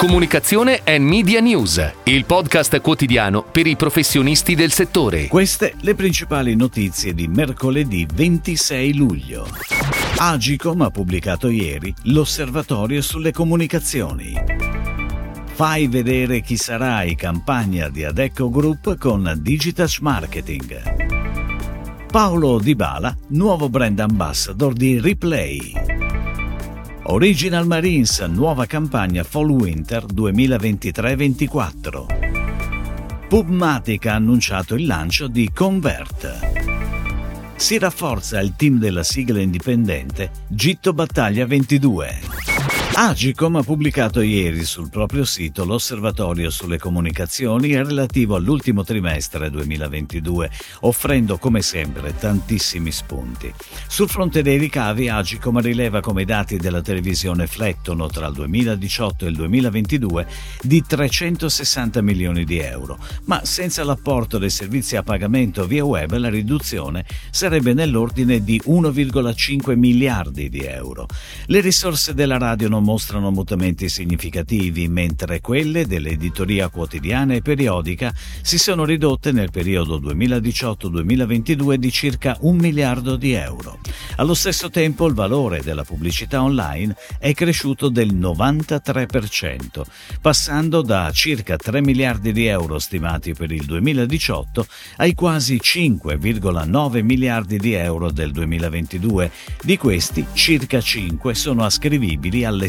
Comunicazione e Media News, il podcast quotidiano per i professionisti del settore. Queste le principali notizie di mercoledì 26 luglio. Agicom ha pubblicato ieri l'osservatorio sulle comunicazioni. Fai vedere chi sarai, campagna di Adecco Group con Digitouch Marketing. Paolo Dybala, nuovo brand ambassador di Replay. Original Marines, nuova campagna Fall Winter 2023-24. Pubmatic ha annunciato il lancio di Convert. Si rafforza il team della sigla indipendente Gitto Battaglia 22. Agicom ha pubblicato ieri sul proprio sito l'osservatorio sulle comunicazioni relativo all'ultimo trimestre 2022, offrendo come sempre tantissimi spunti. Sul fronte dei ricavi, Agicom rileva come i dati della televisione flettono tra il 2018 e il 2022 di 360 milioni di euro, ma senza l'apporto dei servizi a pagamento via web la riduzione sarebbe nell'ordine di 1,5 miliardi di euro. Le risorse della radio non mostrano mutamenti significativi, mentre quelle dell'editoria quotidiana e periodica si sono ridotte nel periodo 2018-2022 di circa un miliardo di euro. Allo stesso tempo il valore della pubblicità online è cresciuto del 93%, passando da circa 3 miliardi di euro stimati per il 2018 ai quasi 5,9 miliardi di euro del 2022. Di questi circa 5 sono ascrivibili alle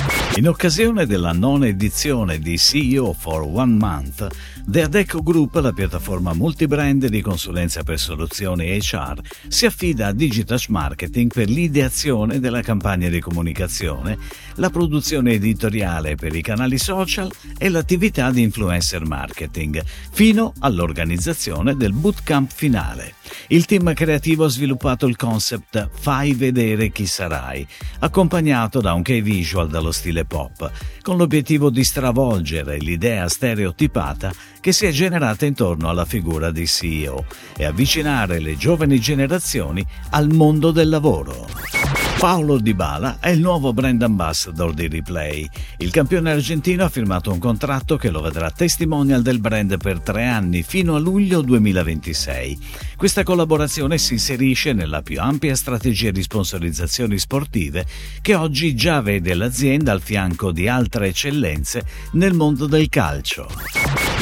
In occasione della nona edizione di CEO for One Month, The Adecco Group, la piattaforma multibrand di consulenza per soluzioni HR, si affida a Digitouch Marketing per l'ideazione della campagna di comunicazione, la produzione editoriale per i canali social e l'attività di influencer marketing, fino all'organizzazione del bootcamp finale. Il team creativo ha sviluppato il concept Fai vedere chi sarai, accompagnato da un key visual dallo stile pop, con l'obiettivo di stravolgere l'idea stereotipata che si è generata intorno alla figura di CEO e avvicinare le giovani generazioni al mondo del lavoro. Paolo Dybala è il nuovo brand ambassador di Replay. Il campione argentino ha firmato un contratto che lo vedrà testimonial del brand per tre anni fino a luglio 2026. Questa collaborazione si inserisce nella più ampia strategia di sponsorizzazioni sportive che oggi già vede l'azienda al fianco di altre eccellenze nel mondo del calcio.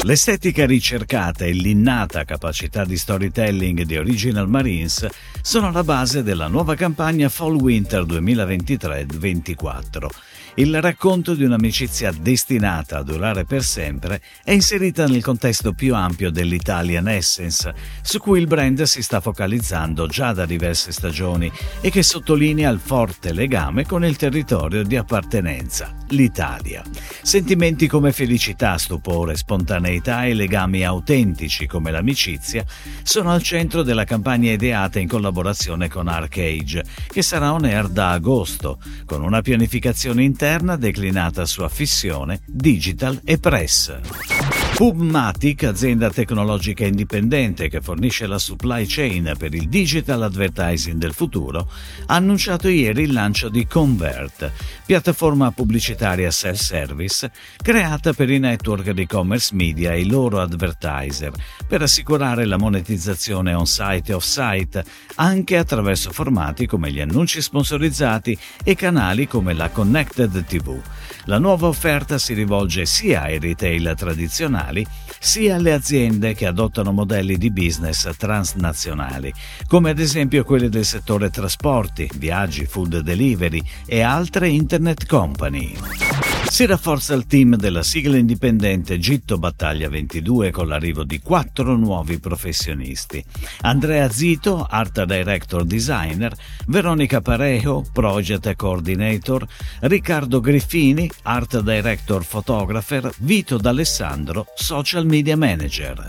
L'estetica ricercata e l'innata capacità di storytelling di Original Marines sono la base della nuova campagna Fall Winter 2023-24. Il racconto di un'amicizia destinata a durare per sempre è inserita nel contesto più ampio dell'Italian Essence, su cui il brand si sta focalizzando già da diverse stagioni e che sottolinea il forte legame con il territorio di appartenenza, l'Italia. Sentimenti come felicità, stupore, spontaneità e legami autentici come l'amicizia sono al centro della campagna ideata in collaborazione con Arcage, che sarà on air da agosto, con una pianificazione interna declinata su affissione, digital e press. Pubmatic, azienda tecnologica indipendente che fornisce la supply chain per il digital advertising del futuro, ha annunciato ieri il lancio di Convert, piattaforma pubblicitaria self-service creata per i network di commerce media e i loro advertiser, per assicurare la monetizzazione on-site e off-site anche attraverso formati come gli annunci sponsorizzati e canali come la Connected TV. La nuova offerta si rivolge sia ai retail tradizionali sia alle aziende che adottano modelli di business transnazionali, come ad esempio quelle del settore trasporti, viaggi, food delivery e altre internet company. Si rafforza il team della sigla indipendente Gitto Battaglia 22 con l'arrivo di quattro nuovi professionisti. Andrea Zito, Art Director Designer, Veronica Parejo, Project Coordinator, Riccardo Griffini, Art Director Photographer, Vito D'Alessandro, Social Media Manager.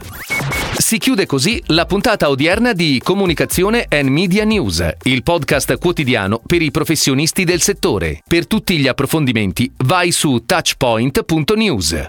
Si chiude così la puntata odierna di Comunicazione and Media News, il podcast quotidiano per i professionisti del settore. Per tutti gli approfondimenti vai touchpoint.news.